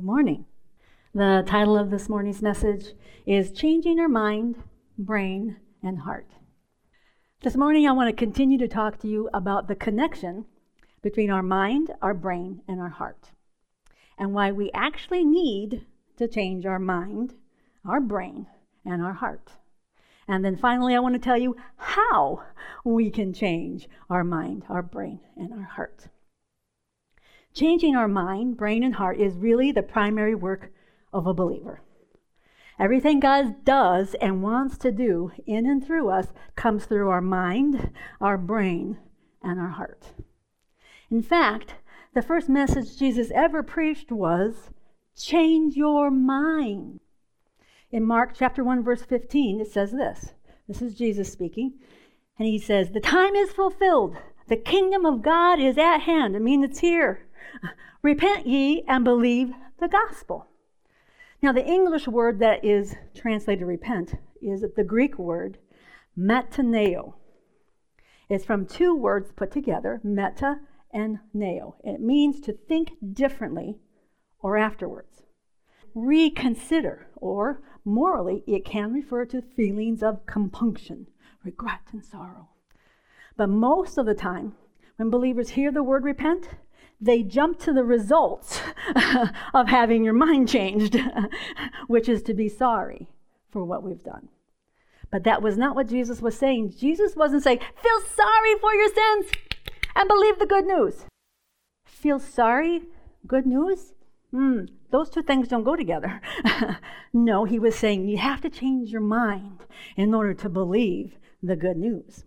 Good morning. The title of this morning's message is Changing Our Mind, Brain, and Heart. This morning, I want to continue to talk to you about the connection between our mind, our brain, and our heart, and why we actually need to change our mind, our brain, and our heart. And then finally, I want to tell you how we can change our mind, our brain, and our heart. Changing our mind, brain, and heart is really the primary work of a believer. Everything God does and wants to do in and through us comes through our mind, our brain, and our heart. In fact, the first message Jesus ever preached was change your mind. In Mark chapter 1 verse 15 it says this. This is Jesus speaking, and he says, "The time is fulfilled. The kingdom of God is at hand." I mean, it's here. Repent ye and believe the gospel. Now, the English word that is translated repent is the Greek word metanoeo. It's from two words put together, meta and neo. It means to think differently or afterwards. Reconsider, or morally, it can refer to feelings of compunction, regret, and sorrow. But most of the time, when believers hear the word repent, they jump to the results of having your mind changed, which is to be sorry for what we've done. But that was not what Jesus was saying. Jesus wasn't saying, feel sorry for your sins and believe the good news. Feel sorry, good news? Hmm, those two things don't go together. no, he was saying you have to change your mind in order to believe the good news.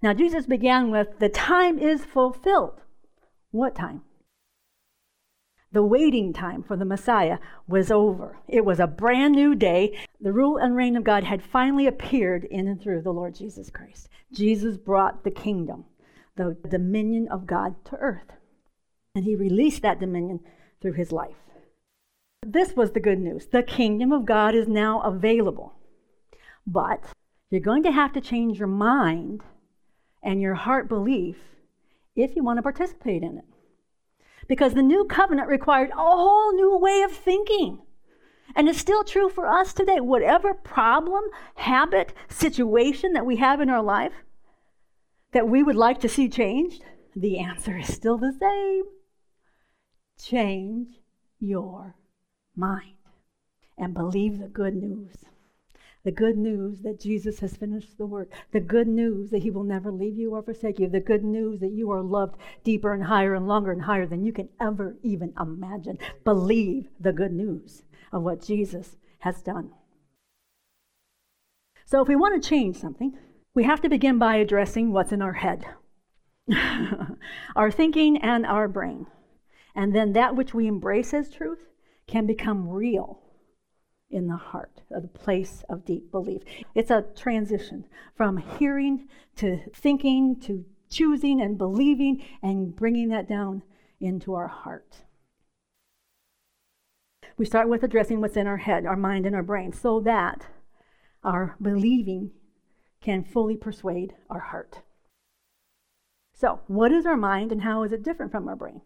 Now, Jesus began with, the time is fulfilled. What time? The waiting time for the Messiah was over. It was a brand new day. The rule and reign of God had finally appeared in and through the Lord Jesus Christ. Jesus brought the kingdom, the dominion of God to earth. And he released that dominion through his life. This was the good news. The kingdom of God is now available. But you're going to have to change your mind and your heart belief if you want to participate in it. Because the new covenant required a whole new way of thinking. And it's still true for us today. Whatever problem, habit, situation that we have in our life that we would like to see changed, the answer is still the same. Change your mind and believe the good news the good news that Jesus has finished the work, the good news that He will never leave you or forsake you, the good news that you are loved deeper and higher and longer and higher than you can ever even imagine. Believe the good news of what Jesus has done. So, if we want to change something, we have to begin by addressing what's in our head, our thinking, and our brain. And then that which we embrace as truth can become real in the heart, a place of deep belief. It's a transition from hearing to thinking to choosing and believing and bringing that down into our heart. We start with addressing what's in our head, our mind, and our brain so that our believing can fully persuade our heart. So, what is our mind and how is it different from our brain?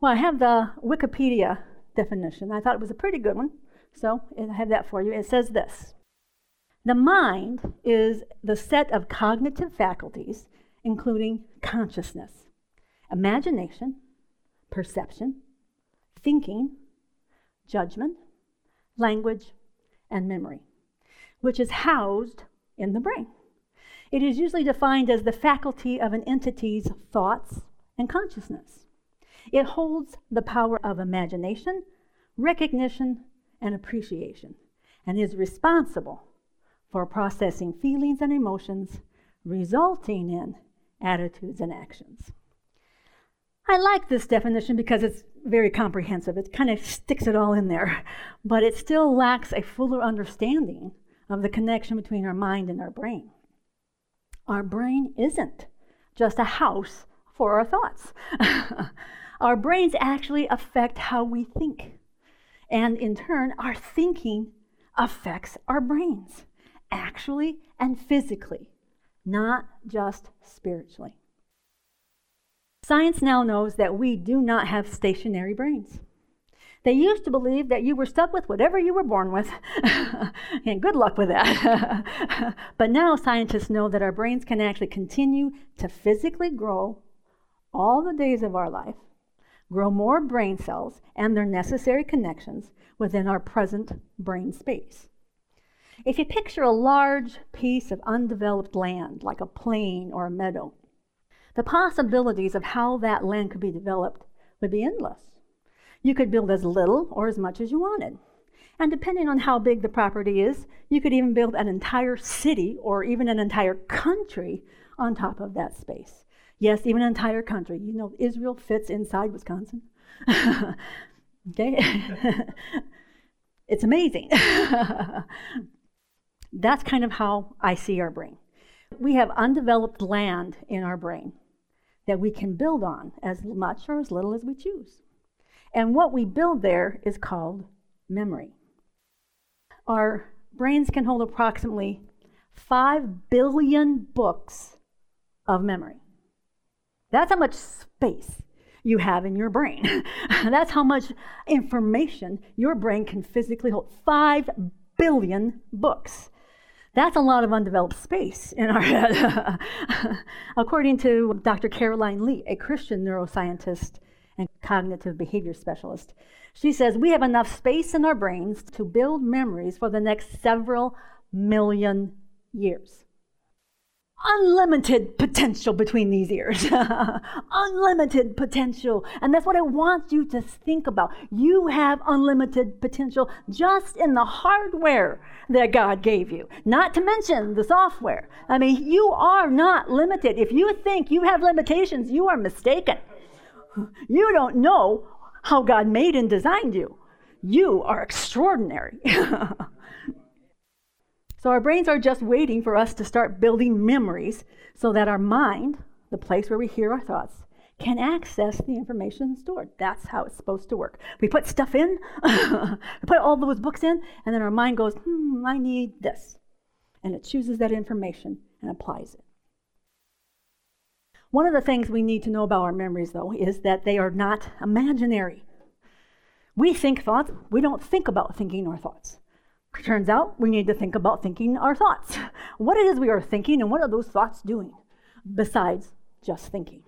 Well, I have the Wikipedia definition. I thought it was a pretty good one. So I have that for you. It says this The mind is the set of cognitive faculties, including consciousness, imagination, perception, thinking, judgment, language, and memory, which is housed in the brain. It is usually defined as the faculty of an entity's thoughts and consciousness. It holds the power of imagination, recognition, and appreciation, and is responsible for processing feelings and emotions, resulting in attitudes and actions. I like this definition because it's very comprehensive. It kind of sticks it all in there, but it still lacks a fuller understanding of the connection between our mind and our brain. Our brain isn't just a house for our thoughts. our brains actually affect how we think. And in turn, our thinking affects our brains, actually and physically, not just spiritually. Science now knows that we do not have stationary brains. They used to believe that you were stuck with whatever you were born with, and good luck with that. but now scientists know that our brains can actually continue to physically grow all the days of our life, grow more brain cells and their necessary connections within our present brain space. If you picture a large piece of undeveloped land, like a plain or a meadow, the possibilities of how that land could be developed would be endless. You could build as little or as much as you wanted. And depending on how big the property is, you could even build an entire city or even an entire country on top of that space. Yes, even an entire country. You know, Israel fits inside Wisconsin. okay? it's amazing. That's kind of how I see our brain. We have undeveloped land in our brain that we can build on as much or as little as we choose. And what we build there is called memory. Our brains can hold approximately 5 billion books of memory. That's how much space you have in your brain. That's how much information your brain can physically hold. 5 billion books. That's a lot of undeveloped space in our head. According to Dr. Caroline Leaf, a Christian neuroscientist and cognitive behavior specialist, she says we have enough space in our brains to build memories for the next several million years unlimited potential between these ears. unlimited potential. And that's what I want you to think about. You have unlimited potential just in the hardware that God gave you, not to mention the software. I mean, you are not limited. If you think you have limitations, you are mistaken. You don't know how God made and designed you. You are extraordinary. So our brains are just waiting for us to start building memories so that our mind, the place where we hear our thoughts, can access the information stored. That's how it's supposed to work. We put stuff in, put all those books in, and then our mind goes, hmm, I need this. And it chooses that information and applies it. One of the things we need to know about our memories, though, is that they are not imaginary. We think thoughts, we don't think about thinking our thoughts. Turns out we need to think about thinking our thoughts. What it is we are thinking and what are those thoughts doing besides just thinking?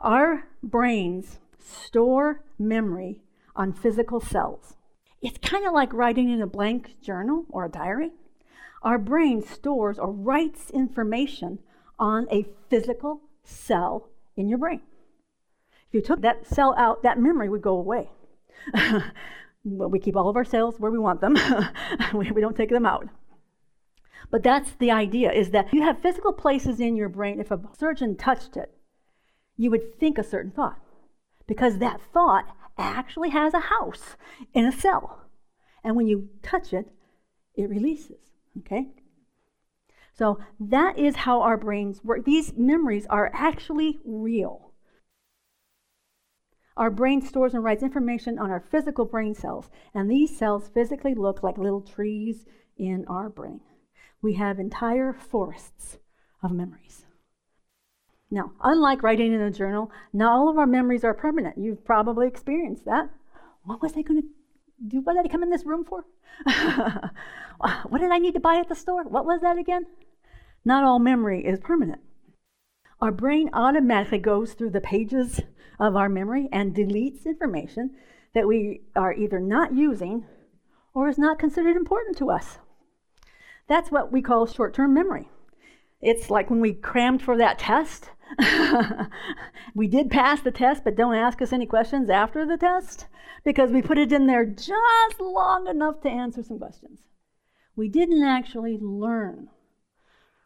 Our brains store memory on physical cells. It's kind of like writing in a blank journal or a diary. Our brain stores or writes information on a physical cell in your brain. If you took that cell out, that memory would go away. We keep all of our cells where we want them. we, we don't take them out. But that's the idea is that you have physical places in your brain. If a surgeon touched it, you would think a certain thought because that thought actually has a house in a cell. And when you touch it, it releases. Okay? So that is how our brains work. These memories are actually real. Our brain stores and writes information on our physical brain cells, and these cells physically look like little trees in our brain. We have entire forests of memories. Now, unlike writing in a journal, not all of our memories are permanent. You've probably experienced that. What was I going to do? What did I come in this room for? what did I need to buy at the store? What was that again? Not all memory is permanent. Our brain automatically goes through the pages of our memory and deletes information that we are either not using or is not considered important to us. That's what we call short term memory. It's like when we crammed for that test. we did pass the test, but don't ask us any questions after the test because we put it in there just long enough to answer some questions. We didn't actually learn.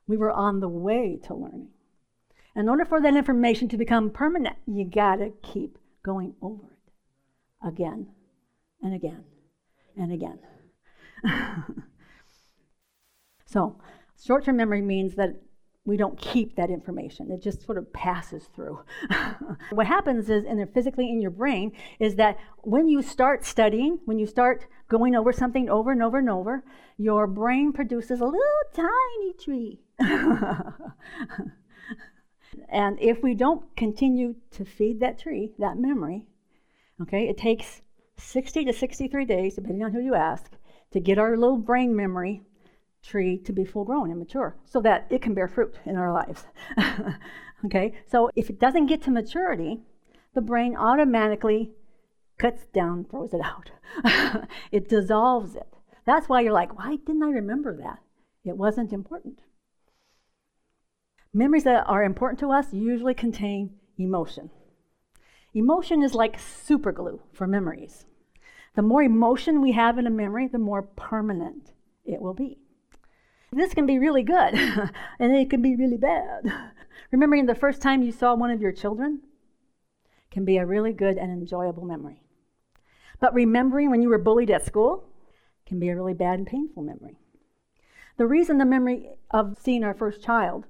We were on the way to learning. In order for that information to become permanent, you got to keep going over it again and again and again. so, short term memory means that we don't keep that information. It just sort of passes through. what happens is, in physically in your brain, is that when you start studying, when you start going over something over and over and over, your brain produces a little tiny tree. And if we don't continue to feed that tree, that memory, okay, it takes 60 to 63 days, depending on who you ask, to get our little brain memory tree to be full grown and mature so that it can bear fruit in our lives. okay, so if it doesn't get to maturity, the brain automatically cuts down, throws it out. it dissolves it. That's why you're like, why didn't I remember that? It wasn't important. Memories that are important to us usually contain emotion. Emotion is like superglue for memories. The more emotion we have in a memory, the more permanent it will be. This can be really good, and it can be really bad. Remembering the first time you saw one of your children can be a really good and enjoyable memory. But remembering when you were bullied at school can be a really bad and painful memory. The reason the memory of seeing our first child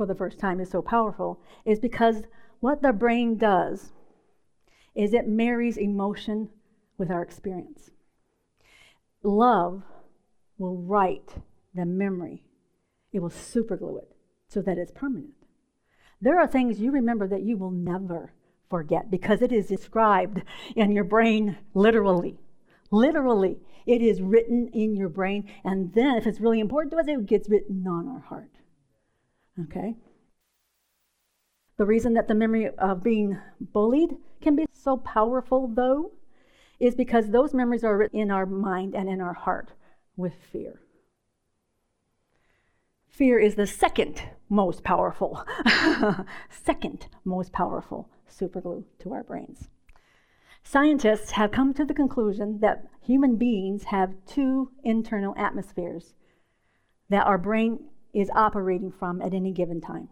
for the first time is so powerful is because what the brain does is it marries emotion with our experience. Love will write the memory, it will superglue it so that it's permanent. There are things you remember that you will never forget because it is described in your brain literally. Literally. It is written in your brain, and then if it's really important to us, it gets written on our heart. Okay? The reason that the memory of being bullied can be so powerful, though, is because those memories are in our mind and in our heart with fear. Fear is the second most powerful, second most powerful superglue to our brains. Scientists have come to the conclusion that human beings have two internal atmospheres that our brain is operating from at any given time.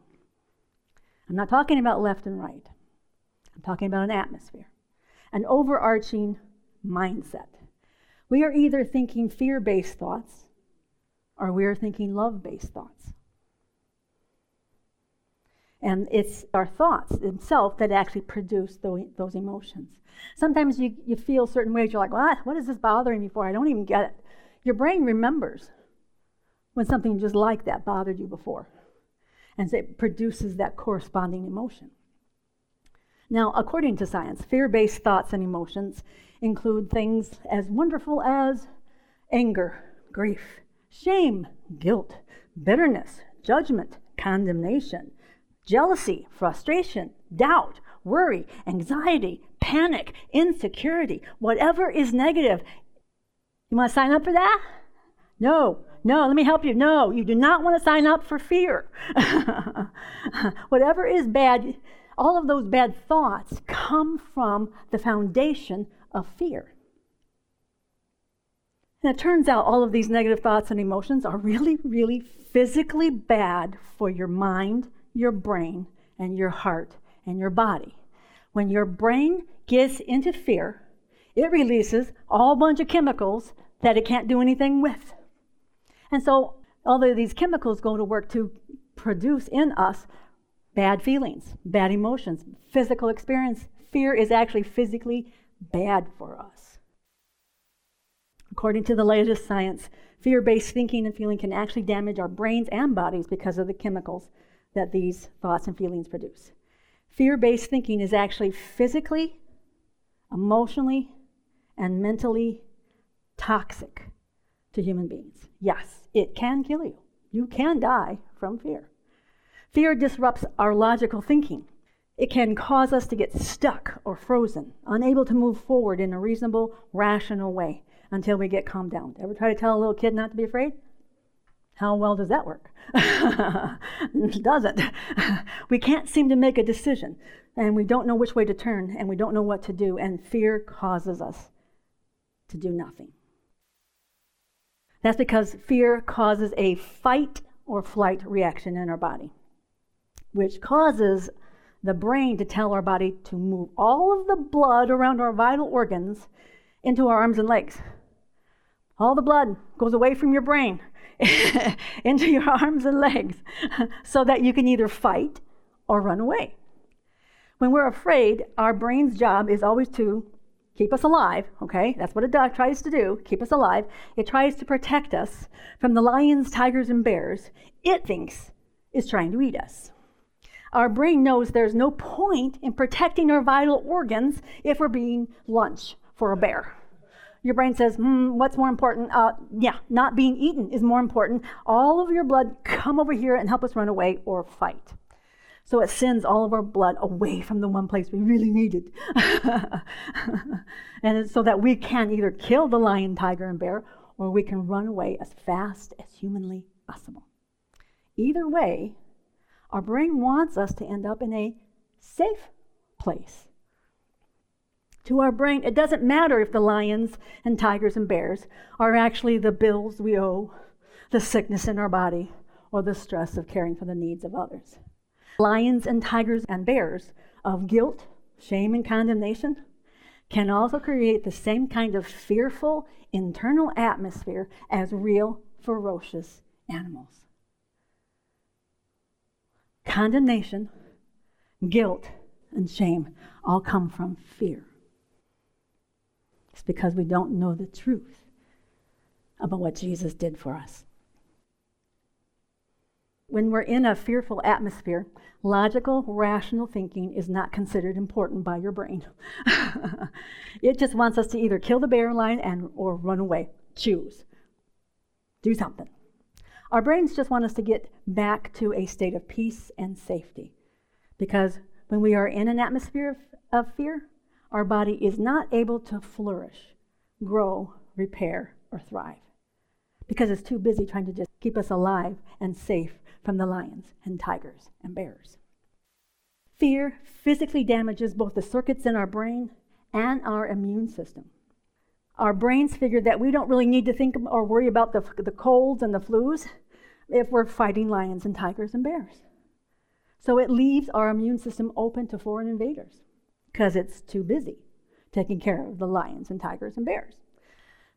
I'm not talking about left and right, I'm talking about an atmosphere, an overarching mindset. We are either thinking fear based thoughts or we are thinking love based thoughts. And it's our thoughts themselves that actually produce those emotions. Sometimes you, you feel certain ways, you're like, what? What is this bothering me for? I don't even get it. Your brain remembers when something just like that bothered you before. And it produces that corresponding emotion. Now, according to science, fear based thoughts and emotions include things as wonderful as anger, grief, shame, guilt, bitterness, judgment, condemnation, jealousy, frustration, doubt, worry, anxiety, panic, insecurity, whatever is negative. You want to sign up for that? No, no, let me help you. No, you do not want to sign up for fear. whatever is bad, all of those bad thoughts come from the foundation of fear. And it turns out all of these negative thoughts and emotions are really, really physically bad for your mind your brain and your heart and your body. When your brain gets into fear, it releases a whole bunch of chemicals that it can't do anything with. And so, although these chemicals go to work to produce in us bad feelings, bad emotions, physical experience, fear is actually physically bad for us. According to the latest science, fear based thinking and feeling can actually damage our brains and bodies because of the chemicals that these thoughts and feelings produce. Fear based thinking is actually physically, emotionally, and mentally toxic to human beings. Yes, it can kill you. You can die from fear. Fear disrupts our logical thinking. It can cause us to get stuck or frozen, unable to move forward in a reasonable, rational way until we get calmed down. Ever try to tell a little kid not to be afraid? How well does that work? doesn't. we can't seem to make a decision, and we don't know which way to turn, and we don't know what to do, and fear causes us to do nothing. That's because fear causes a fight or flight reaction in our body, which causes the brain to tell our body to move all of the blood around our vital organs into our arms and legs. All the blood goes away from your brain into your arms and legs so that you can either fight or run away. When we're afraid, our brain's job is always to keep us alive, okay? That's what it does, tries to do, keep us alive. It tries to protect us from the lions, tigers, and bears it thinks is trying to eat us. Our brain knows there's no point in protecting our vital organs if we're being lunch for a bear. Your brain says, hmm, what's more important? Uh, yeah, not being eaten is more important. All of your blood come over here and help us run away or fight. So it sends all of our blood away from the one place we really need it. and so that we can either kill the lion, tiger, and bear, or we can run away as fast as humanly possible. Either way, our brain wants us to end up in a safe place. To our brain, it doesn't matter if the lions and tigers and bears are actually the bills we owe, the sickness in our body, or the stress of caring for the needs of others lions and tigers and bears of guilt, shame, and condemnation can also create the same kind of fearful internal atmosphere as real ferocious animals. Condemnation, guilt, and shame all come from fear. It's because we don't know the truth about what Jesus did for us. When we're in a fearful atmosphere, logical, rational thinking is not considered important by your brain. it just wants us to either kill the bear lion and or run away. Choose. Do something. Our brains just want us to get back to a state of peace and safety. Because when we are in an atmosphere of, of fear, our body is not able to flourish, grow, repair, or thrive. Because it's too busy trying to just keep us alive and safe from the lions and tigers and bears. Fear physically damages both the circuits in our brain and our immune system. Our brains figure that we don't really need to think or worry about the, the colds and the flus if we're fighting lions and tigers and bears. So it leaves our immune system open to foreign invaders because it's too busy taking care of the lions and tigers and bears.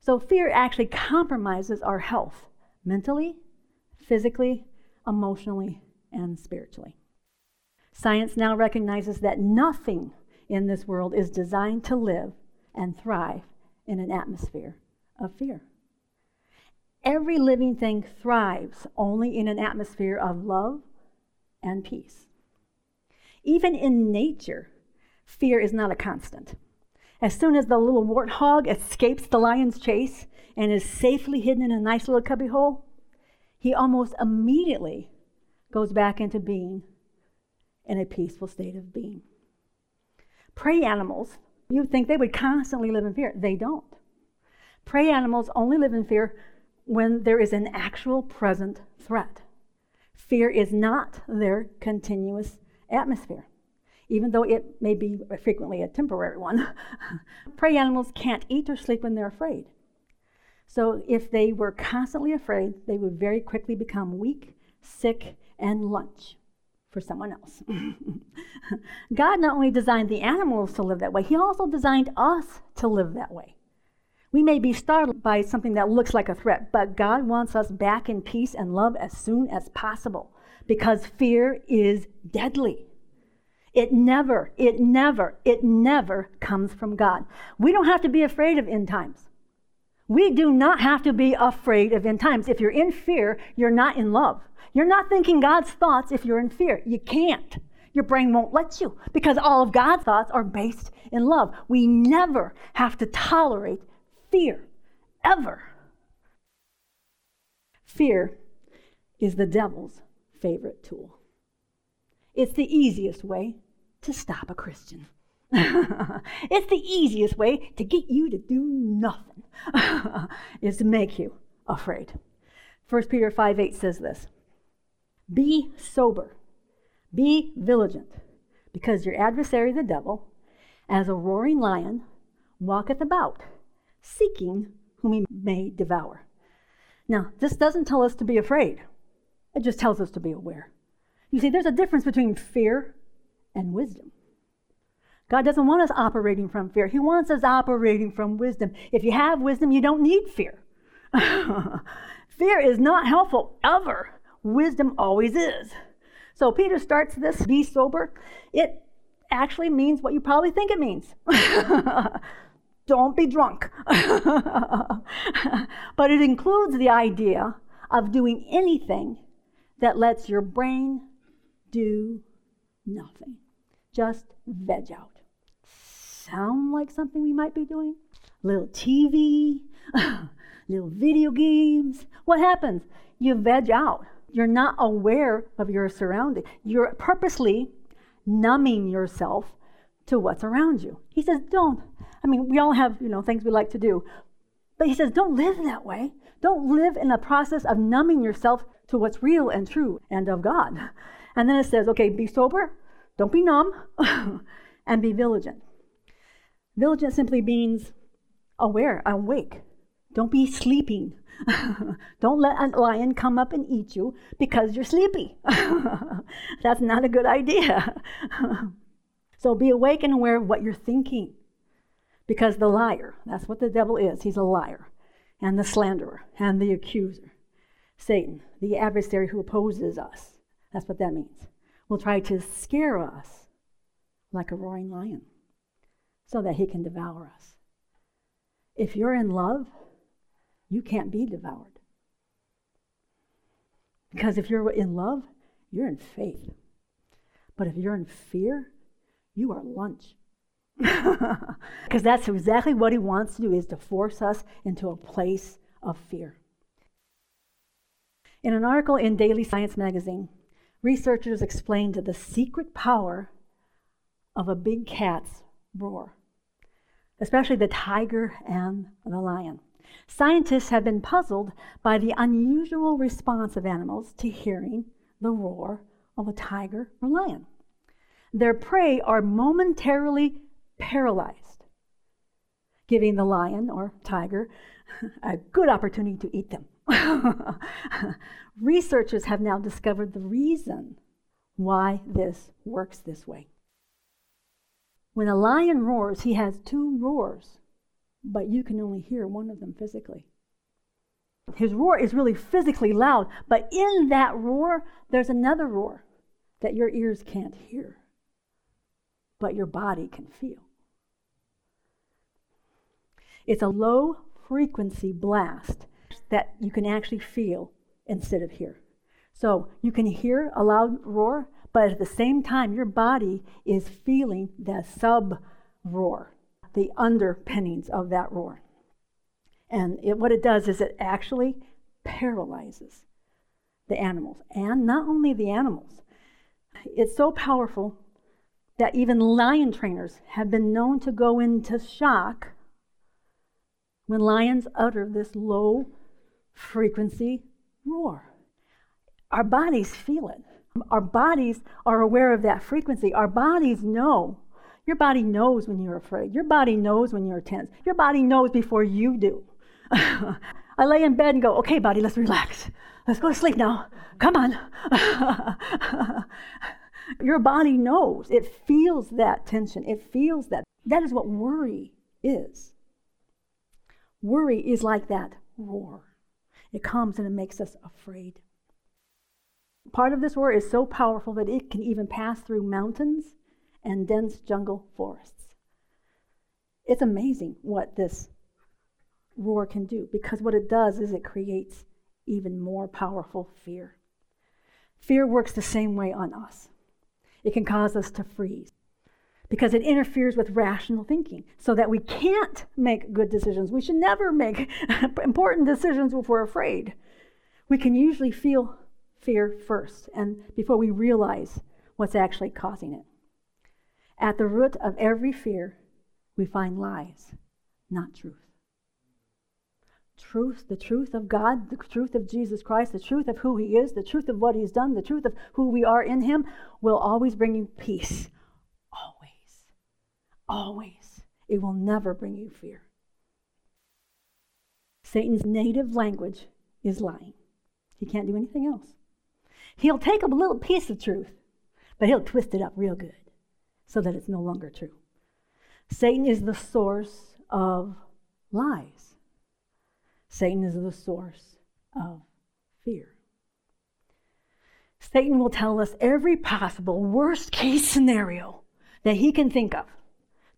So fear actually compromises our health mentally, physically, emotionally, and spiritually. Science now recognizes that nothing in this world is designed to live and thrive in an atmosphere of fear. Every living thing thrives only in an atmosphere of love and peace. Even in nature, fear is not a constant. As soon as the little warthog escapes the lion's chase and is safely hidden in a nice little cubbyhole, he almost immediately goes back into being in a peaceful state of being. Prey animals, you'd think they would constantly live in fear. They don't. Prey animals only live in fear when there is an actual present threat. Fear is not their continuous atmosphere, even though it may be frequently a temporary one. Prey animals can't eat or sleep when they're afraid. So if they were constantly afraid, they would very quickly become weak, sick, and lunch for someone else. God not only designed the animals to live that way, He also designed us to live that way. We may be startled by something that looks like a threat, but God wants us back in peace and love as soon as possible because fear is deadly. It never, it never, it never comes from God. We don't have to be afraid of end times. We do not have to be afraid of end times. If you're in fear, you're not in love. You're not thinking God's thoughts if you're in fear. You can't. Your brain won't let you because all of God's thoughts are based in love. We never have to tolerate fear, ever. Fear is the devil's favorite tool. It's the easiest way to stop a Christian. it's the easiest way to get you to do nothing, is to make you afraid. 1 Peter 5 8 says this Be sober, be vigilant, because your adversary, the devil, as a roaring lion, walketh about, seeking whom he may devour. Now, this doesn't tell us to be afraid, it just tells us to be aware. You see, there's a difference between fear and wisdom. God doesn't want us operating from fear. He wants us operating from wisdom. If you have wisdom, you don't need fear. fear is not helpful ever. Wisdom always is. So Peter starts this be sober. It actually means what you probably think it means. don't be drunk. but it includes the idea of doing anything that lets your brain do nothing. Just veg out sound like something we might be doing? little TV, little video games, what happens? You veg out. You're not aware of your surroundings. You're purposely numbing yourself to what's around you. He says, don't. I mean, we all have, you know, things we like to do. But he says, don't live that way. Don't live in the process of numbing yourself to what's real and true and of God. And then it says, okay, be sober, don't be numb, and be vigilant. Vigilant simply means aware, awake. Don't be sleeping. Don't let a lion come up and eat you because you're sleepy. That's not a good idea. so be awake and aware of what you're thinking. Because the liar, that's what the devil is, he's a liar, and the slanderer, and the accuser. Satan, the adversary who opposes us, that's what that means, will try to scare us like a roaring lion so that he can devour us. If you're in love, you can't be devoured. Because if you're in love, you're in faith. But if you're in fear, you are lunch. Because that's exactly what he wants to do is to force us into a place of fear. In an article in Daily Science magazine, researchers explained the secret power of a big cat's roar, especially the tiger and the lion. Scientists have been puzzled by the unusual response of animals to hearing the roar of a tiger or lion. Their prey are momentarily paralyzed, giving the lion or tiger a good opportunity to eat them. Researchers have now discovered the reason why this works this way. When a lion roars, he has two roars but you can only hear one of them physically. His roar is really physically loud, but in that roar, there's another roar that your ears can't hear, but your body can feel. It's a low frequency blast that you can actually feel instead of hear. So you can hear a loud roar, but at the same time, your body is feeling the sub roar the underpinnings of that roar. And it, what it does is it actually paralyzes the animals, and not only the animals. It's so powerful that even lion trainers have been known to go into shock when lions utter this low frequency roar. Our bodies feel it. Our bodies are aware of that frequency. Our bodies know your body knows when you're afraid. Your body knows when you're tense. Your body knows before you do. I lay in bed and go, okay, body, let's relax. Let's go to sleep now. Come on. Your body knows. It feels that tension. It feels that. That is what worry is. Worry is like that roar. It comes and it makes us afraid. Part of this roar is so powerful that it can even pass through mountains and dense jungle forests. It's amazing what this roar can do because what it does is it creates even more powerful fear. Fear works the same way on us. It can cause us to freeze because it interferes with rational thinking so that we can't make good decisions. We should never make important decisions if we're afraid. We can usually feel fear first and before we realize what's actually causing it. At the root of every fear, we find lies, not truth. Truth, the truth of God, the truth of Jesus Christ, the truth of who He is, the truth of what He's done, the truth of who we are in Him will always bring you peace. Always. It will never bring you fear. Satan's native language is lying. He can't do anything else. He'll take a little piece of truth, but he'll twist it up real good so that it's no longer true. Satan is the source of lies. Satan is the source of fear. Satan will tell us every possible worst case scenario that he can think of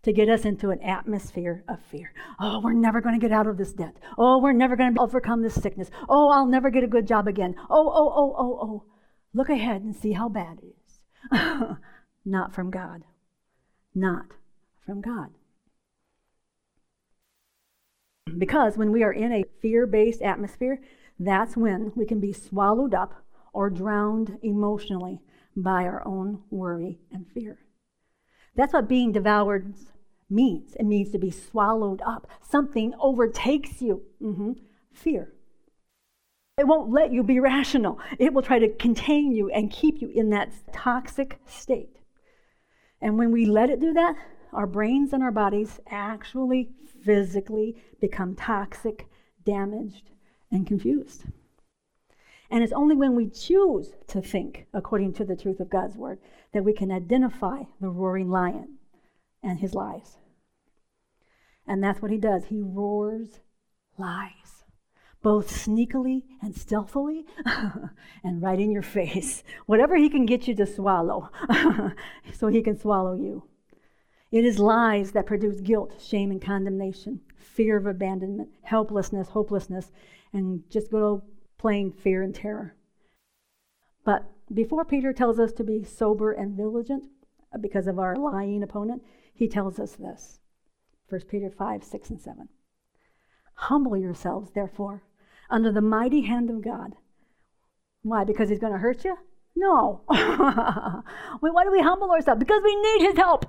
to get us into an atmosphere of fear. Oh, we're never going to get out of this debt. Oh, we're never going to overcome this sickness. Oh, I'll never get a good job again. Oh, oh, oh, oh, oh. Look ahead and see how bad it is. Not from God not from God. Because when we are in a fear based atmosphere, that's when we can be swallowed up or drowned emotionally by our own worry and fear. That's what being devoured means. It means to be swallowed up. Something overtakes you. Mm-hmm. Fear. It won't let you be rational. It will try to contain you and keep you in that toxic state. And when we let it do that, our brains and our bodies actually physically become toxic, damaged, and confused. And it's only when we choose to think according to the truth of God's word that we can identify the roaring lion and his lies. And that's what he does. He roars lies, both sneakily and stealthily, and right in your face. Whatever he can get you to swallow, so he can swallow you. It is lies that produce guilt, shame, and condemnation, fear of abandonment, helplessness, hopelessness, and just go playing fear and terror. But before Peter tells us to be sober and vigilant uh, because of our lying opponent, he tells us this 1 Peter 5, 6, and 7. Humble yourselves, therefore, under the mighty hand of God. Why? Because he's going to hurt you? No. Why do we humble ourselves? Because we need His help.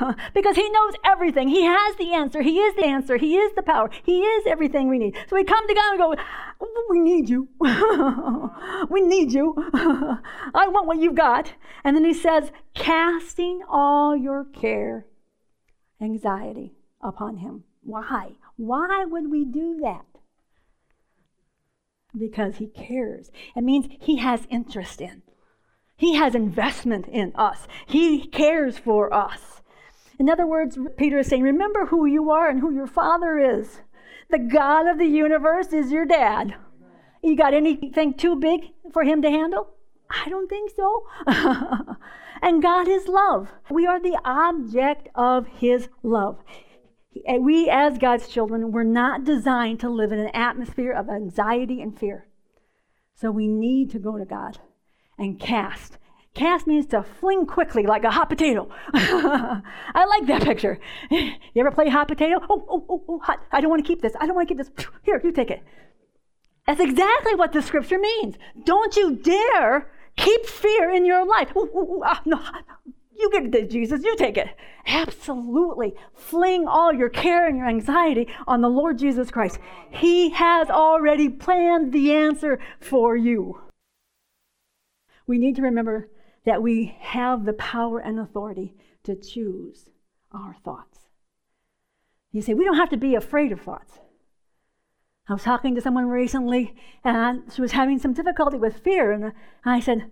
because He knows everything. He has the answer. He is the answer. He is the power. He is everything we need. So we come to God and go, We need you. we need you. I want what you've got. And then He says, Casting all your care, anxiety upon Him. Why? Why would we do that? Because He cares. It means He has interest in. He has investment in us. He cares for us. In other words, Peter is saying, remember who you are and who your father is. The God of the universe is your dad. You got anything too big for him to handle? I don't think so. and God is love. We are the object of his love. We, as God's children, were not designed to live in an atmosphere of anxiety and fear. So we need to go to God and cast. Cast means to fling quickly like a hot potato. I like that picture. You ever play hot potato? Oh, oh, oh, oh, hot. I don't want to keep this. I don't want to keep this. Here, you take it. That's exactly what the scripture means. Don't you dare keep fear in your life. Ooh, ooh, ooh, ah, no, you get it, Jesus. You take it. Absolutely. Fling all your care and your anxiety on the Lord Jesus Christ. He has already planned the answer for you we need to remember that we have the power and authority to choose our thoughts. You say, we don't have to be afraid of thoughts. I was talking to someone recently, and she was having some difficulty with fear, and I said,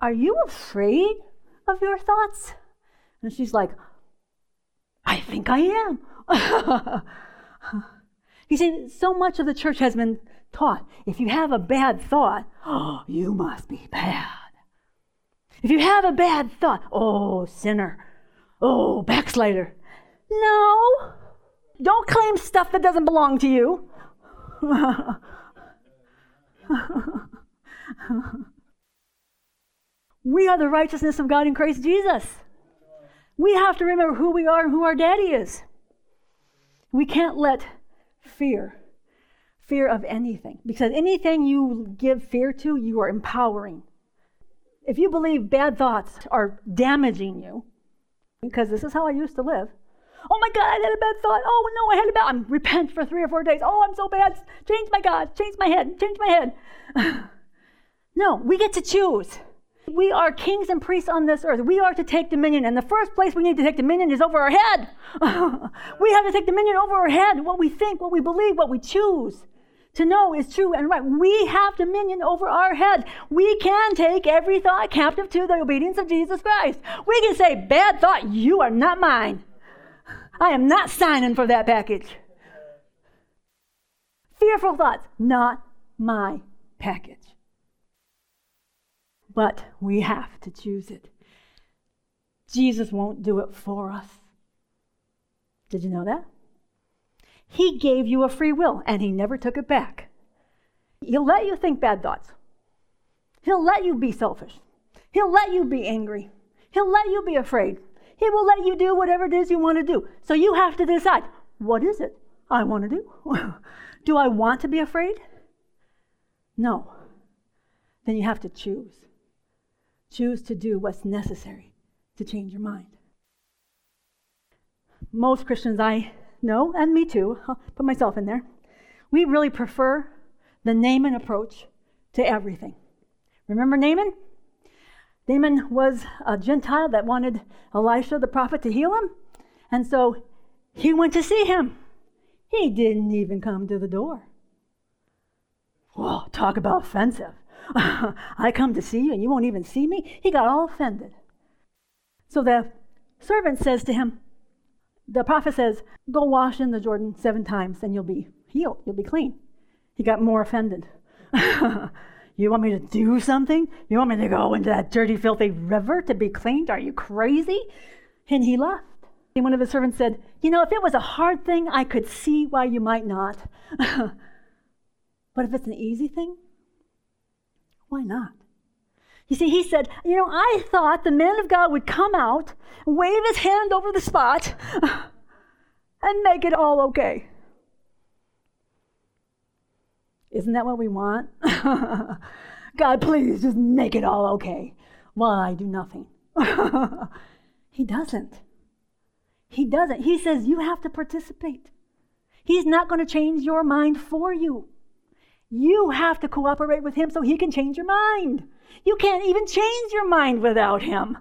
Are you afraid of your thoughts? And she's like, I think I am. you see, so much of the church has been taught if you have a bad thought, oh, you must be bad. If you have a bad thought, oh, sinner, oh, backslider. No, don't claim stuff that doesn't belong to you. we are the righteousness of God in Christ Jesus. We have to remember who we are and who our daddy is. We can't let fear fear of anything. Because anything you give fear to, you are empowering. If you believe bad thoughts are damaging you, because this is how I used to live. Oh my God, I had a bad thought. Oh no, I had a bad. I'm repent for three or four days. Oh, I'm so bad. Change my God. Change my head. Change my head. no, we get to choose. We are kings and priests on this earth. We are to take dominion. And the first place we need to take dominion is over our head. we have to take dominion over our head, what we think, what we believe, what we choose to know is true and right. We have dominion over our head. We can take every thought captive to the obedience of Jesus Christ. We can say, Bad thought, you are not mine. I am not signing for that package. Fearful thoughts, not my package. But we have to choose it. Jesus won't do it for us. Did you know that? He gave you a free will and he never took it back. He'll let you think bad thoughts. He'll let you be selfish. He'll let you be angry. He'll let you be afraid. He will let you do whatever it is you want to do. So you have to decide what is it? I want to do. do I want to be afraid? No. Then you have to choose. Choose to do what's necessary to change your mind. Most Christians I know, and me too, I'll put myself in there, we really prefer the Naaman approach to everything. Remember Naaman? Naaman was a Gentile that wanted Elisha the prophet to heal him. And so he went to see him. He didn't even come to the door. Whoa, talk about offensive. I come to see you and you won't even see me? He got all offended. So the servant says to him, the prophet says, Go wash in the Jordan seven times and you'll be healed, you'll be clean. He got more offended. You want me to do something? You want me to go into that dirty, filthy river to be cleaned? Are you crazy? And he left. And one of his servants said, You know, if it was a hard thing, I could see why you might not. but if it's an easy thing, why not? You see, he said, You know, I thought the man of God would come out, wave his hand over the spot, and make it all okay. Isn't that what we want? God, please just make it all okay while I do nothing. he doesn't. He doesn't. He says you have to participate. He's not going to change your mind for you. You have to cooperate with him so he can change your mind. You can't even change your mind without him.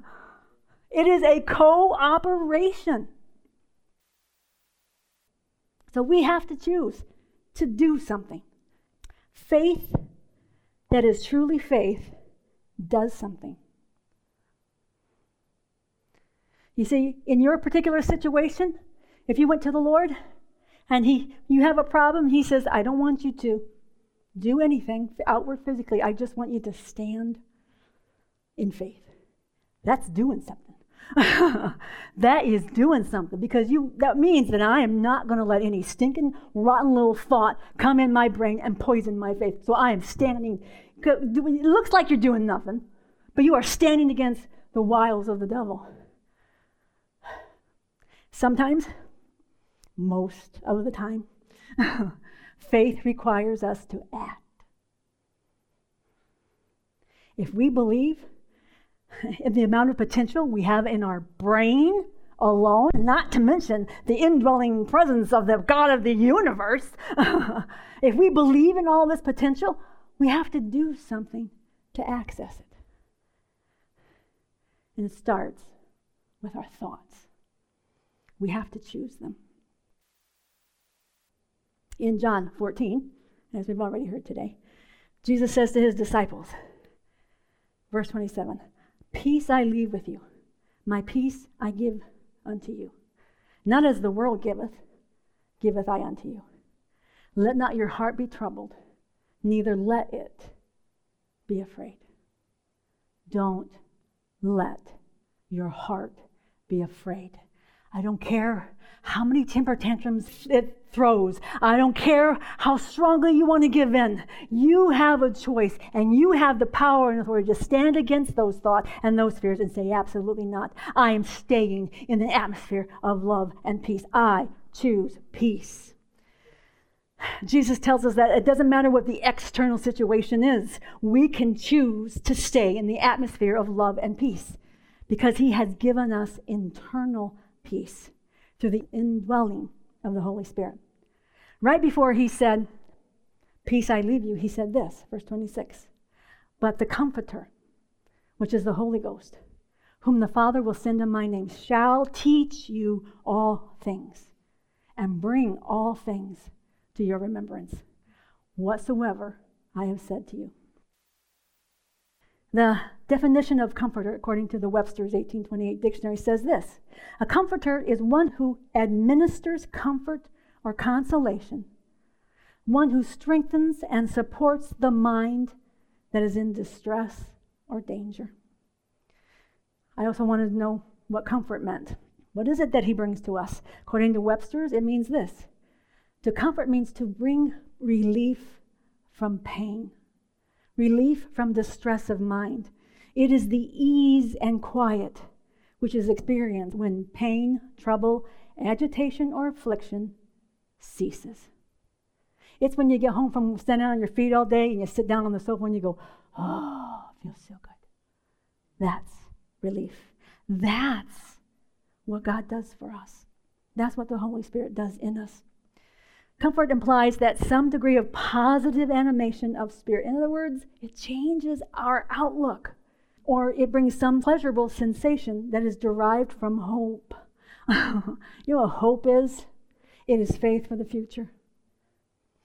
It is a cooperation. So we have to choose to do something. Faith that is truly faith does something. You see, in your particular situation, if you went to the Lord and he you have a problem, he says, I don't want you to do anything outward physically. I just want you to stand in faith. That's doing something. that is doing something because you that means that I am not going to let any stinking rotten little thought come in my brain and poison my faith. So I am standing it looks like you're doing nothing, but you are standing against the wiles of the devil. Sometimes, most of the time, faith requires us to act. If we believe in the amount of potential we have in our brain alone, not to mention the indwelling presence of the God of the universe, if we believe in all this potential, we have to do something to access it. And it starts with our thoughts. We have to choose them. In John 14, as we've already heard today, Jesus says to his disciples, verse 27, Peace I leave with you, my peace I give unto you. Not as the world giveth, giveth I unto you. Let not your heart be troubled, neither let it be afraid. Don't let your heart be afraid. I don't care how many temper tantrums it throws. I don't care how strongly you want to give in. You have a choice and you have the power and authority to stand against those thoughts and those fears and say, absolutely not. I am staying in an atmosphere of love and peace. I choose peace. Jesus tells us that it doesn't matter what the external situation is, we can choose to stay in the atmosphere of love and peace because he has given us internal peace through the indwelling of the Holy Spirit. Right before he said, Peace I leave you, he said this, verse 26. But the Comforter, which is the Holy Ghost, whom the Father will send in my name, shall teach you all things and bring all things to your remembrance, whatsoever I have said to you. The definition of comforter, according to the Webster's 1828 dictionary, says this A comforter is one who administers comfort or consolation, one who strengthens and supports the mind that is in distress or danger. I also wanted to know what comfort meant. What is it that he brings to us? According to Webster's, it means this To comfort means to bring relief from pain relief from distress of mind. It is the ease and quiet which is experienced when pain, trouble, agitation, or affliction ceases. It's when you get home from standing on your feet all day and you sit down on the sofa and you go, oh, it feels so good. That's relief. That's what God does for us. That's what the Holy Spirit does in us. Comfort implies that some degree of positive animation of spirit. In other words, it changes our outlook or it brings some pleasurable sensation that is derived from hope. you know what hope is? It is faith for the future.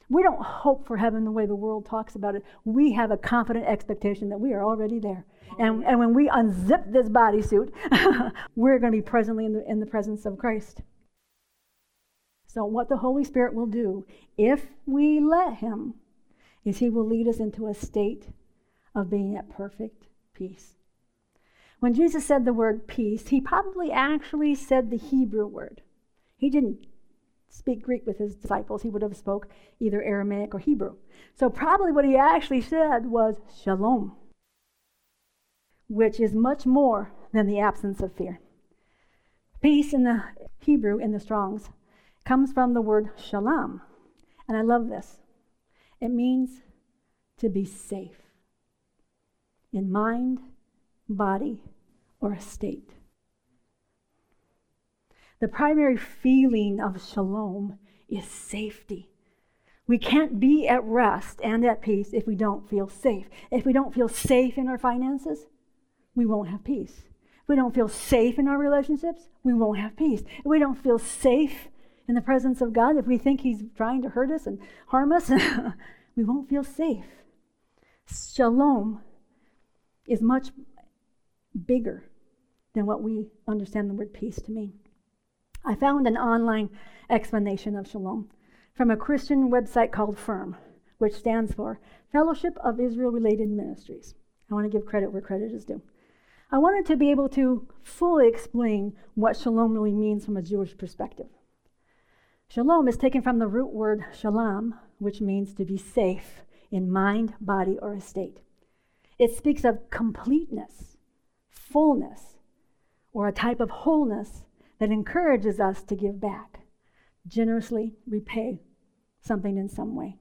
We don't hope for heaven the way the world talks about it. We have a confident expectation that we are already there. And, and when we unzip this bodysuit, we're going to be presently in the, in the presence of Christ. So, what the Holy Spirit will do, if we let Him, is He will lead us into a state of being at perfect peace. When Jesus said the word peace, He probably actually said the Hebrew word. He didn't speak Greek with his disciples, he would have spoke either Aramaic or Hebrew. So probably what he actually said was shalom, which is much more than the absence of fear. Peace in the Hebrew in the Strong's comes from the word shalom. And I love this. It means to be safe in mind, body, or estate. The primary feeling of shalom is safety. We can't be at rest and at peace if we don't feel safe. If we don't feel safe in our finances, we won't have peace. If we don't feel safe in our relationships, we won't have peace. If we don't feel safe in the presence of God, if we think He's trying to hurt us and harm us, we won't feel safe. Shalom is much bigger than what we understand the word peace to mean. I found an online explanation of shalom from a Christian website called FIRM, which stands for Fellowship of Israel Related Ministries. I want to give credit where credit is due. I wanted to be able to fully explain what shalom really means from a Jewish perspective. Shalom is taken from the root word shalom, which means to be safe in mind, body, or estate. It speaks of completeness, fullness, or a type of wholeness that encourages us to give back, generously repay something in some way.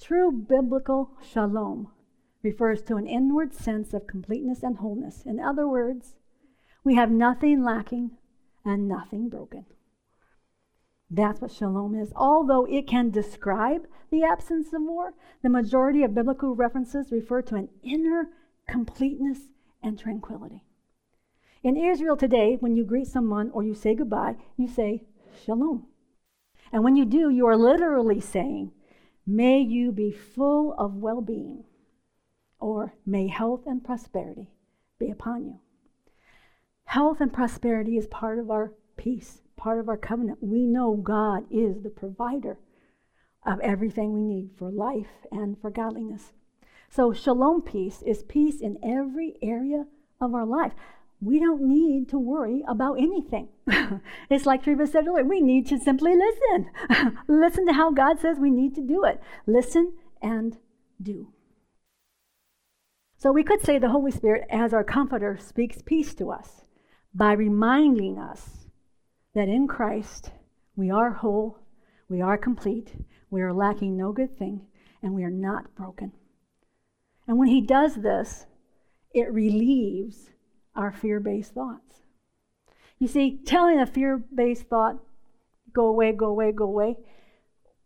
True biblical shalom refers to an inward sense of completeness and wholeness. In other words, we have nothing lacking and nothing broken. That's what shalom is. Although it can describe the absence of war, the majority of biblical references refer to an inner completeness and tranquility. In Israel today, when you greet someone or you say goodbye, you say shalom. And when you do, you are literally saying, May you be full of well being, or may health and prosperity be upon you. Health and prosperity is part of our peace, part of our covenant. We know God is the provider of everything we need for life and for godliness. So, shalom peace is peace in every area of our life we don't need to worry about anything. it's like Treva said earlier, we need to simply listen. listen to how God says we need to do it. Listen and do. So we could say the Holy Spirit, as our comforter, speaks peace to us by reminding us that in Christ we are whole, we are complete, we are lacking no good thing, and we are not broken. And when He does this, it relieves our fear based thoughts. You see, telling a fear based thought, go away, go away, go away,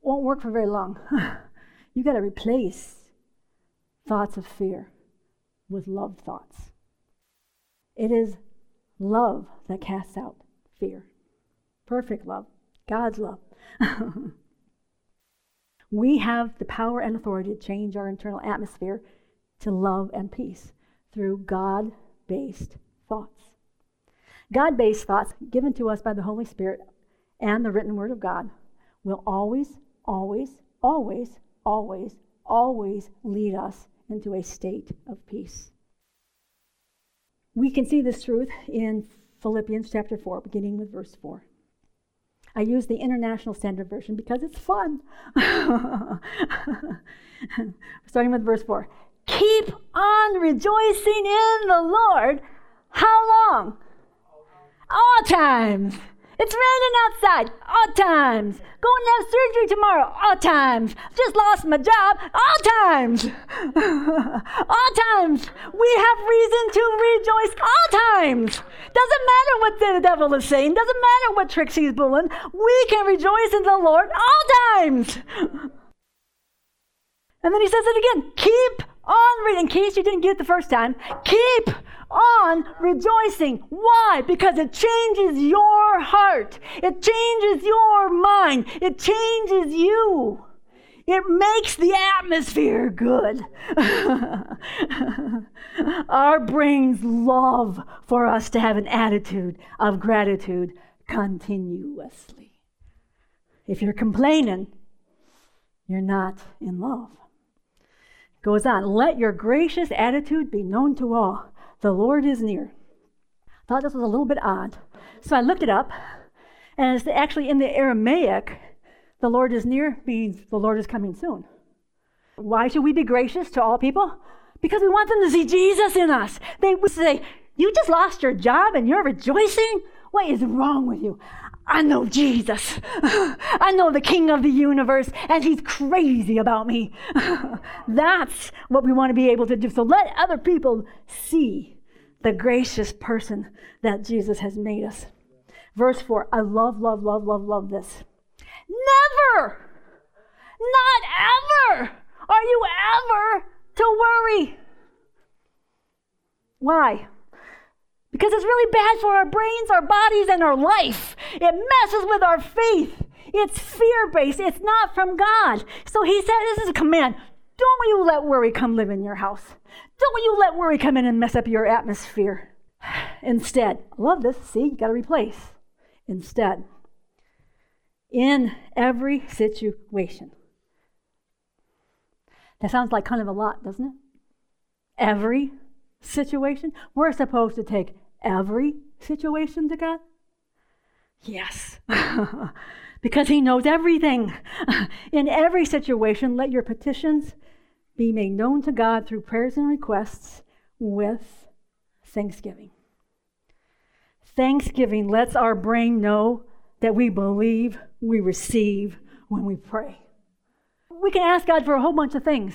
won't work for very long. you got to replace thoughts of fear with love thoughts. It is love that casts out fear. Perfect love, God's love. we have the power and authority to change our internal atmosphere to love and peace through God based thoughts. God based thoughts given to us by the Holy Spirit and the written Word of God will always, always, always, always, always lead us into a state of peace. We can see this truth in Philippians chapter 4, beginning with verse 4. I use the International Standard Version because it's fun. Starting with verse 4. Keep on rejoicing in the Lord. How long? All times. It's raining outside. All times. Going to have surgery tomorrow. All times. Just lost my job. All times. all times. We have reason to rejoice. All times. Doesn't matter what the devil is saying. Doesn't matter what tricks he's pulling. We can rejoice in the Lord all times. And then he says it again. Keep on reading. In case you didn't get it the first time, keep on rejoicing. Why? Because it changes your heart. It changes your mind. It changes you. It makes the atmosphere good. Our brains love for us to have an attitude of gratitude continuously. If you're complaining, you're not in love. Goes on, let your gracious attitude be known to all. The Lord is near. I Thought this was a little bit odd. So I looked it up, and it's actually in the Aramaic, the Lord is near means the Lord is coming soon. Why should we be gracious to all people? Because we want them to see Jesus in us. They would say, You just lost your job and you're rejoicing? What is wrong with you? I know Jesus. I know the King of the universe, and He's crazy about me. That's what we want to be able to do. So let other people see the gracious person that Jesus has made us. Verse 4 I love, love, love, love, love this. Never, not ever, are you ever to worry. Why? Because it's really bad for our brains, our bodies, and our life. It messes with our faith. It's fear based, it's not from God. So he said, This is a command. Don't you let worry come live in your house. Don't you let worry come in and mess up your atmosphere. Instead, I love this. See, you got to replace. Instead, in every situation. That sounds like kind of a lot, doesn't it? Every situation. We're supposed to take every situation to God? Yes. because He knows everything. In every situation, let your petitions be made known to God through prayers and requests with thanksgiving. Thanksgiving lets our brain know that we believe we receive when we pray. We can ask God for a whole bunch of things,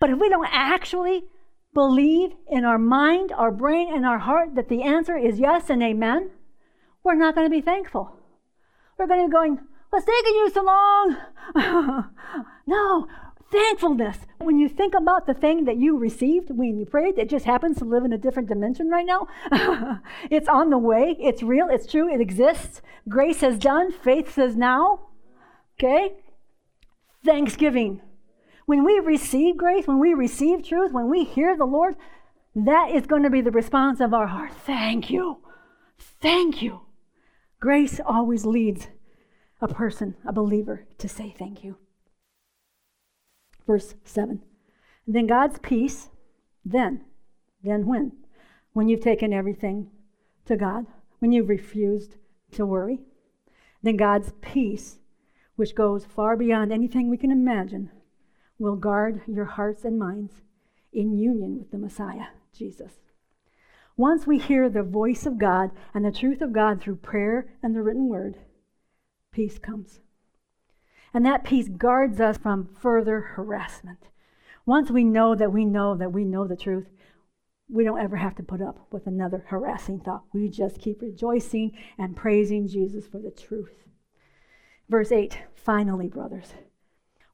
but if we don't actually believe in our mind, our brain, and our heart that the answer is yes and amen, we're not going to be thankful. We're going to be going, What's taking you so long? no, thankfulness. When you think about the thing that you received when you prayed, it just happens to live in a different dimension right now. it's on the way. It's real. It's true. It exists. Grace has done. Faith says now. Okay? Thanksgiving. When we receive grace, when we receive truth, when we hear the Lord, that is going to be the response of our heart. Thank you. Thank you. Grace always leads a person, a believer, to say thank you. Verse 7. Then God's peace, then, then when? When you've taken everything to God, when you've refused to worry, then God's peace, which goes far beyond anything we can imagine, will guard your hearts and minds in union with the Messiah, Jesus. Once we hear the voice of God and the truth of God through prayer and the written word, peace comes. And that peace guards us from further harassment. Once we know that we know that we know the truth, we don't ever have to put up with another harassing thought. We just keep rejoicing and praising Jesus for the truth. Verse 8 finally, brothers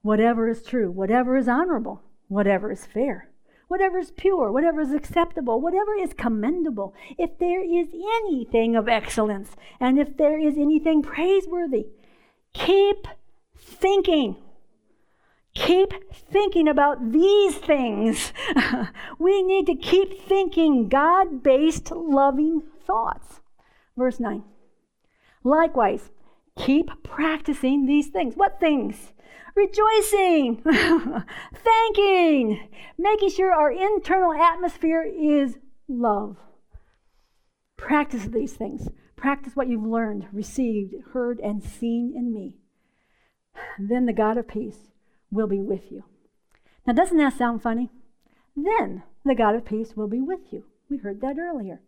whatever is true, whatever is honorable, whatever is fair, whatever is pure, whatever is acceptable, whatever is commendable, if there is anything of excellence, and if there is anything praiseworthy, keep thinking. Keep thinking about these things. we need to keep thinking God based, loving thoughts. Verse 9. Likewise, keep practicing these things. What things? rejoicing, thanking, making sure our internal atmosphere is love. Practice these things. Practice what you've learned, received, heard, and seen in me. Then the God of peace will be with you. Now, doesn't that sound funny? Then the God of peace will be with you. We heard that earlier.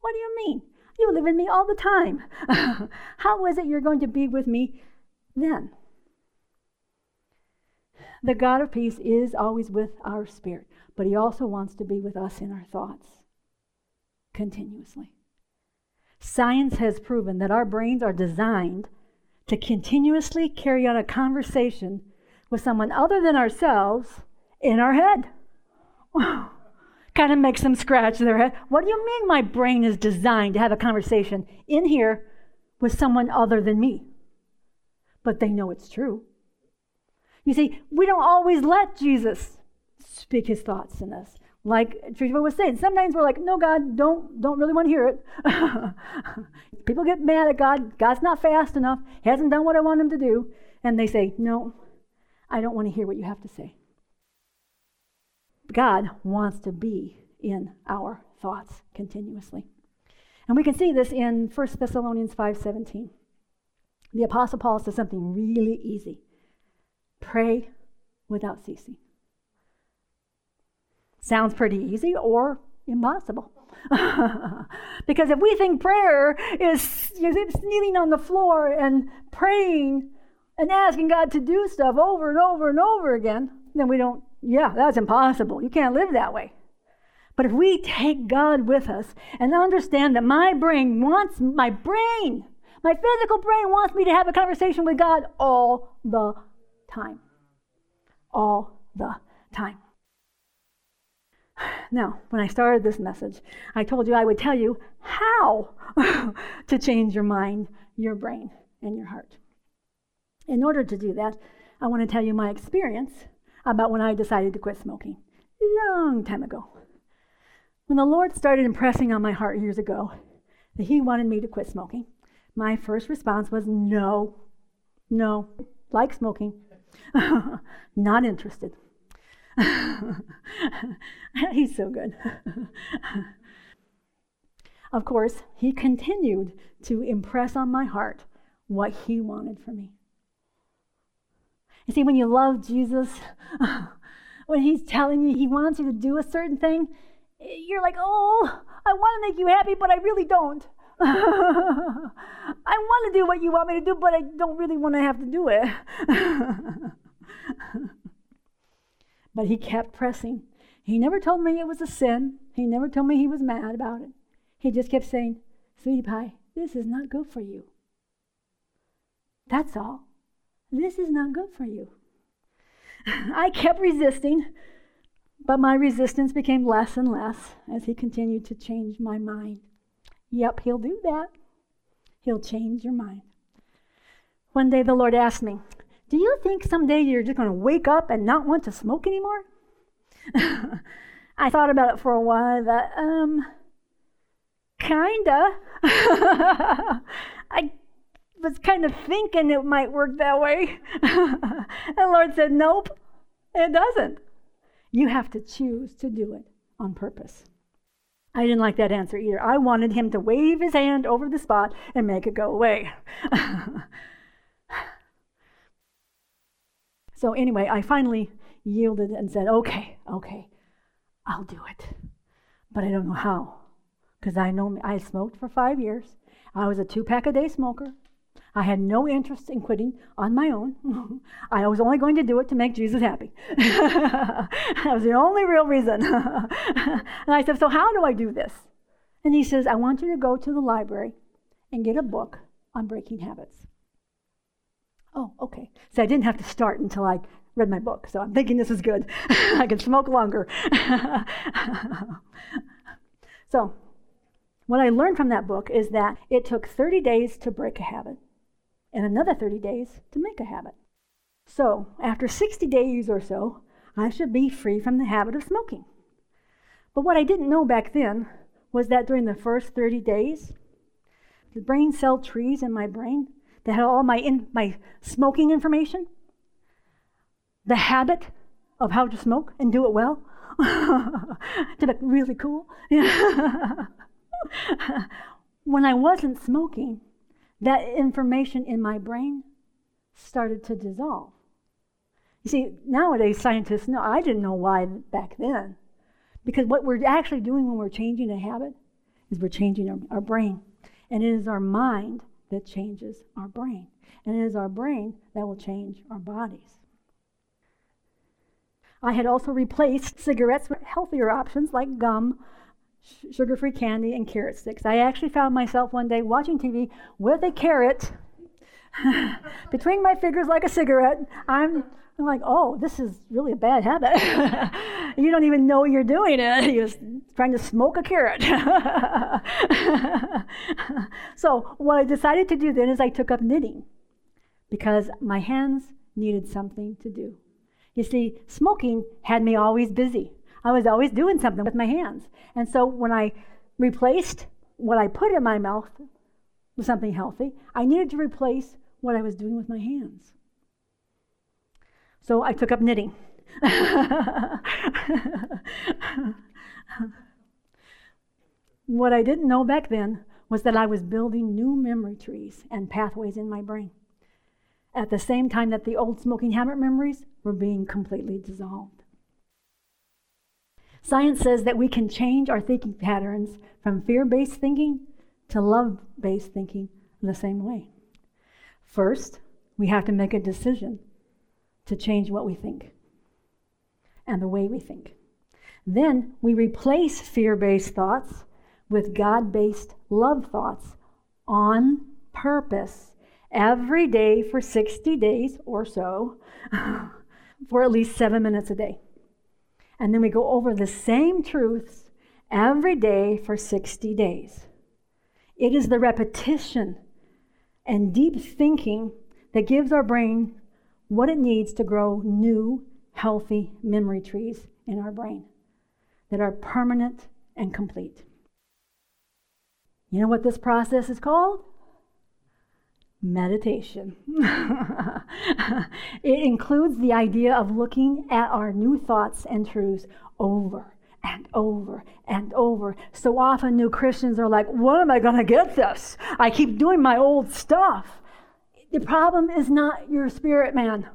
What do you mean? You live in me all the time. How is it you're going to be with me then? The God of peace is always with our spirit, but He also wants to be with us in our thoughts continuously. Science has proven that our brains are designed to continuously carry on a conversation with someone other than ourselves in our head. kind of makes them scratch their head. What do you mean my brain is designed to have a conversation in here with someone other than me? But they know it's true. You see, we don't always let Jesus speak his thoughts in us. Like Teresa was saying, sometimes we're like, no, God, don't don't really want to hear it. People get mad at God. God's not fast enough. He hasn't done what I want him to do. And they say, no, I don't want to hear what you have to say. God wants to be in our thoughts continuously. And we can see this in 1 Thessalonians 5:17. The apostle Paul says something really easy. Pray without ceasing. Sounds pretty easy or impossible. because if we think prayer is kneeling on the floor and praying and asking God to do stuff over and over and over again, then we don't, yeah, that's impossible. You can't live that way. But if we take God with us and understand that my brain wants, my brain, my physical brain wants me to have a conversation with God all the time. All the time. Now, when I started this message, I told you I would tell you how to change your mind, your brain, and your heart. In order to do that, I want to tell you my experience about when I decided to quit smoking. Long time ago. When the Lord started impressing on my heart years ago that He wanted me to quit smoking, my first response was no, no, like smoking, not interested. He's so good. of course, he continued to impress on my heart what he wanted for me. You see, when you love Jesus, when he's telling you he wants you to do a certain thing, you're like, oh, I want to make you happy, but I really don't. I want to do what you want me to do, but I don't really want to have to do it. But he kept pressing. He never told me it was a sin. He never told me he was mad about it. He just kept saying, Sweetie pie, this is not good for you. That's all. This is not good for you. I kept resisting, but my resistance became less and less as he continued to change my mind. Yep, he'll do that. He'll change your mind. One day the Lord asked me, do you think someday you're just going to wake up and not want to smoke anymore? I thought about it for a while. That um, kinda. I was kind of thinking it might work that way. and the Lord said, Nope, it doesn't. You have to choose to do it on purpose. I didn't like that answer either. I wanted him to wave his hand over the spot and make it go away. So, anyway, I finally yielded and said, okay, okay, I'll do it. But I don't know how. Because I know I smoked for five years. I was a two pack a day smoker. I had no interest in quitting on my own. I was only going to do it to make Jesus happy. that was the only real reason. and I said, So, how do I do this? And he says, I want you to go to the library and get a book on breaking habits. Oh, okay. So I didn't have to start until I read my book. So I'm thinking this is good. I can smoke longer. so, what I learned from that book is that it took 30 days to break a habit and another 30 days to make a habit. So, after 60 days or so, I should be free from the habit of smoking. But what I didn't know back then was that during the first 30 days, the brain cell trees in my brain that had all my, in, my smoking information, the habit of how to smoke and do it well, to look really cool. when I wasn't smoking, that information in my brain started to dissolve. You see, nowadays scientists know, I didn't know why back then. Because what we're actually doing when we're changing a habit is we're changing our, our brain. And it is our mind that changes our brain. And it is our brain that will change our bodies. I had also replaced cigarettes with healthier options like gum, sugar free candy, and carrot sticks. I actually found myself one day watching TV with a carrot between my fingers like a cigarette. I'm, I'm like, oh, this is really a bad habit. you don't even know you're doing it. You're trying to smoke a carrot. so, what I decided to do then is I took up knitting because my hands needed something to do. You see, smoking had me always busy. I was always doing something with my hands. And so when I replaced what I put in my mouth with something healthy, I needed to replace what I was doing with my hands. So I took up knitting. what I didn't know back then was that I was building new memory trees and pathways in my brain at the same time that the old smoking habit memories were being completely dissolved. Science says that we can change our thinking patterns from fear based thinking to love based thinking in the same way. First, we have to make a decision to change what we think and the way we think. Then we replace fear based thoughts with God based love thoughts on purpose every day for 60 days or so for at least seven minutes a day. And then we go over the same truths every day for 60 days. It is the repetition and deep thinking that gives our brain what it needs to grow new, healthy memory trees in our brain that are permanent and complete. You know what this process is called? Meditation. it includes the idea of looking at our new thoughts and truths over and over and over. So often, new Christians are like, What am I going to get this? I keep doing my old stuff. The problem is not your spirit, man.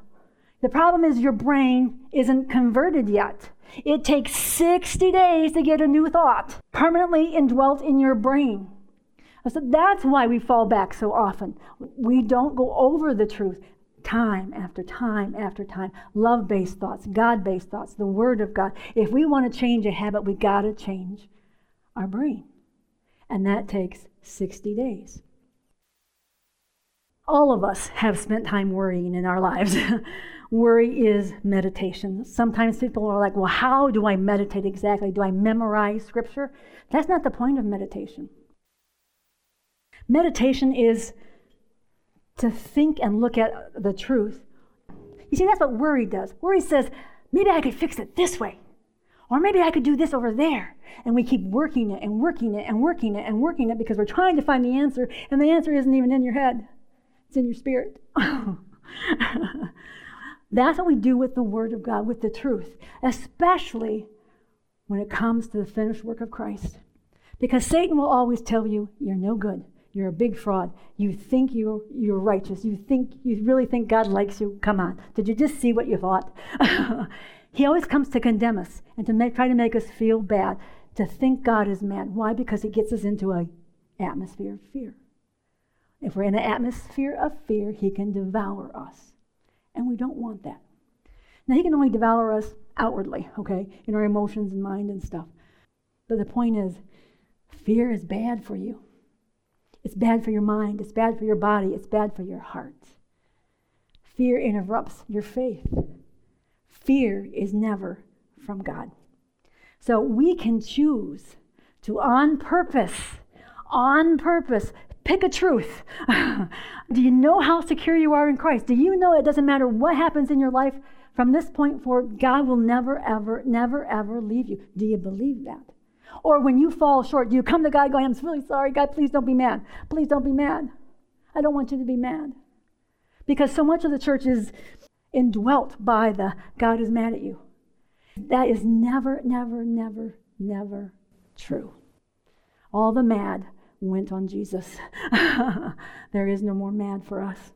The problem is your brain isn't converted yet. It takes 60 days to get a new thought permanently indwelt in your brain. So that's why we fall back so often. We don't go over the truth time after time after time. Love based thoughts, God based thoughts, the Word of God. If we want to change a habit, we got to change our brain. And that takes 60 days. All of us have spent time worrying in our lives. Worry is meditation. Sometimes people are like, well, how do I meditate exactly? Do I memorize scripture? That's not the point of meditation. Meditation is to think and look at the truth. You see, that's what worry does. Worry says, maybe I could fix it this way. Or maybe I could do this over there. And we keep working it and working it and working it and working it because we're trying to find the answer, and the answer isn't even in your head, it's in your spirit. That's what we do with the Word of God, with the truth, especially when it comes to the finished work of Christ. Because Satan will always tell you, you're no good. You're a big fraud. You think you're, you're righteous. You think you really think God likes you. Come on. Did you just see what you thought? he always comes to condemn us and to make, try to make us feel bad, to think God is mad. Why? Because he gets us into an atmosphere of fear. If we're in an atmosphere of fear, he can devour us. And we don't want that. Now, he can only devour us outwardly, okay, in our emotions and mind and stuff. But the point is, fear is bad for you. It's bad for your mind, it's bad for your body, it's bad for your heart. Fear interrupts your faith. Fear is never from God. So we can choose to, on purpose, on purpose, pick a truth. Do you know how secure you are in Christ? Do you know it doesn't matter what happens in your life from this point forward, God will never, ever, never, ever leave you? Do you believe that? Or when you fall short, do you come to God going, I'm really sorry, God, please don't be mad. Please don't be mad. I don't want you to be mad. Because so much of the church is indwelt by the God is mad at you. That is never, never, never, never true. All the mad went on Jesus. there is no more mad for us.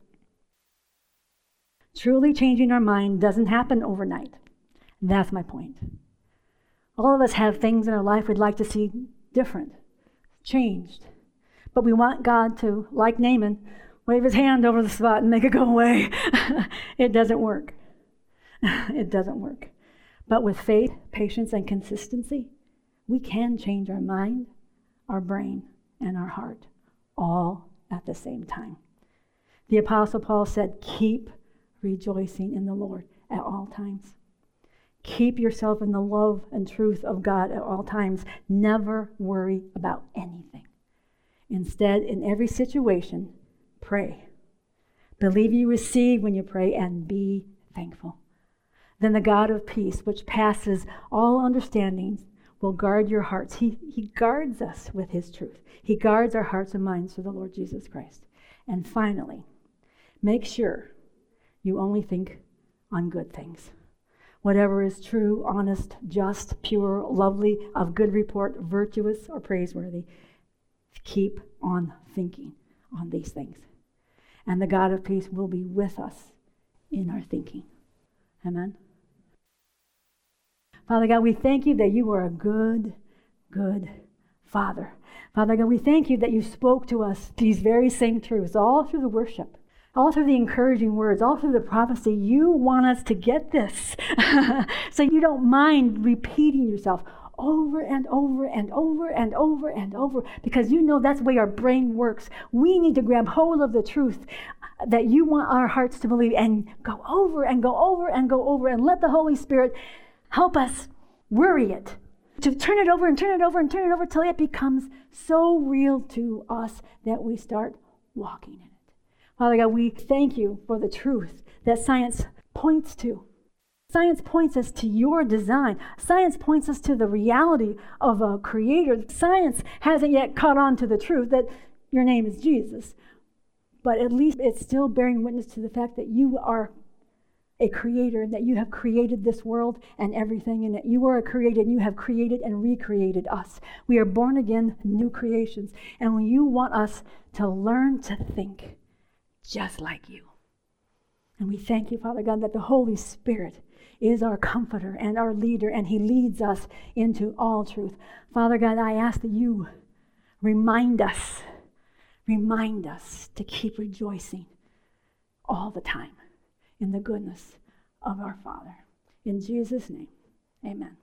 Truly changing our mind doesn't happen overnight. That's my point. All of us have things in our life we'd like to see different, changed. But we want God to, like Naaman, wave his hand over the spot and make it go away. it doesn't work. it doesn't work. But with faith, patience, and consistency, we can change our mind, our brain, and our heart all at the same time. The Apostle Paul said, Keep rejoicing in the Lord at all times. Keep yourself in the love and truth of God at all times. Never worry about anything. Instead, in every situation, pray. Believe you receive when you pray and be thankful. Then the God of peace, which passes all understanding, will guard your hearts. He, he guards us with his truth. He guards our hearts and minds through the Lord Jesus Christ. And finally, make sure you only think on good things. Whatever is true, honest, just, pure, lovely, of good report, virtuous, or praiseworthy, keep on thinking on these things. And the God of peace will be with us in our thinking. Amen. Father God, we thank you that you are a good, good Father. Father God, we thank you that you spoke to us these very same truths all through the worship, all through the encouraging words, all through the prophecy. You want us to get this. so you don't mind repeating yourself over and over and over and over and over because you know that's the way our brain works. We need to grab hold of the truth that you want our hearts to believe and go over and go over and go over and let the Holy Spirit Help us worry it, to turn it over and turn it over and turn it over till it becomes so real to us that we start walking in it. Father God, we thank you for the truth that science points to. Science points us to your design. Science points us to the reality of a creator. Science hasn't yet caught on to the truth that your name is Jesus. But at least it's still bearing witness to the fact that you are a creator and that you have created this world and everything and that you are a creator and you have created and recreated us. We are born again new creations. And when you want us to learn to think just like you. And we thank you, Father God, that the Holy Spirit is our comforter and our leader, and He leads us into all truth. Father God, I ask that you remind us, remind us to keep rejoicing all the time in the goodness of our Father. In Jesus' name, amen.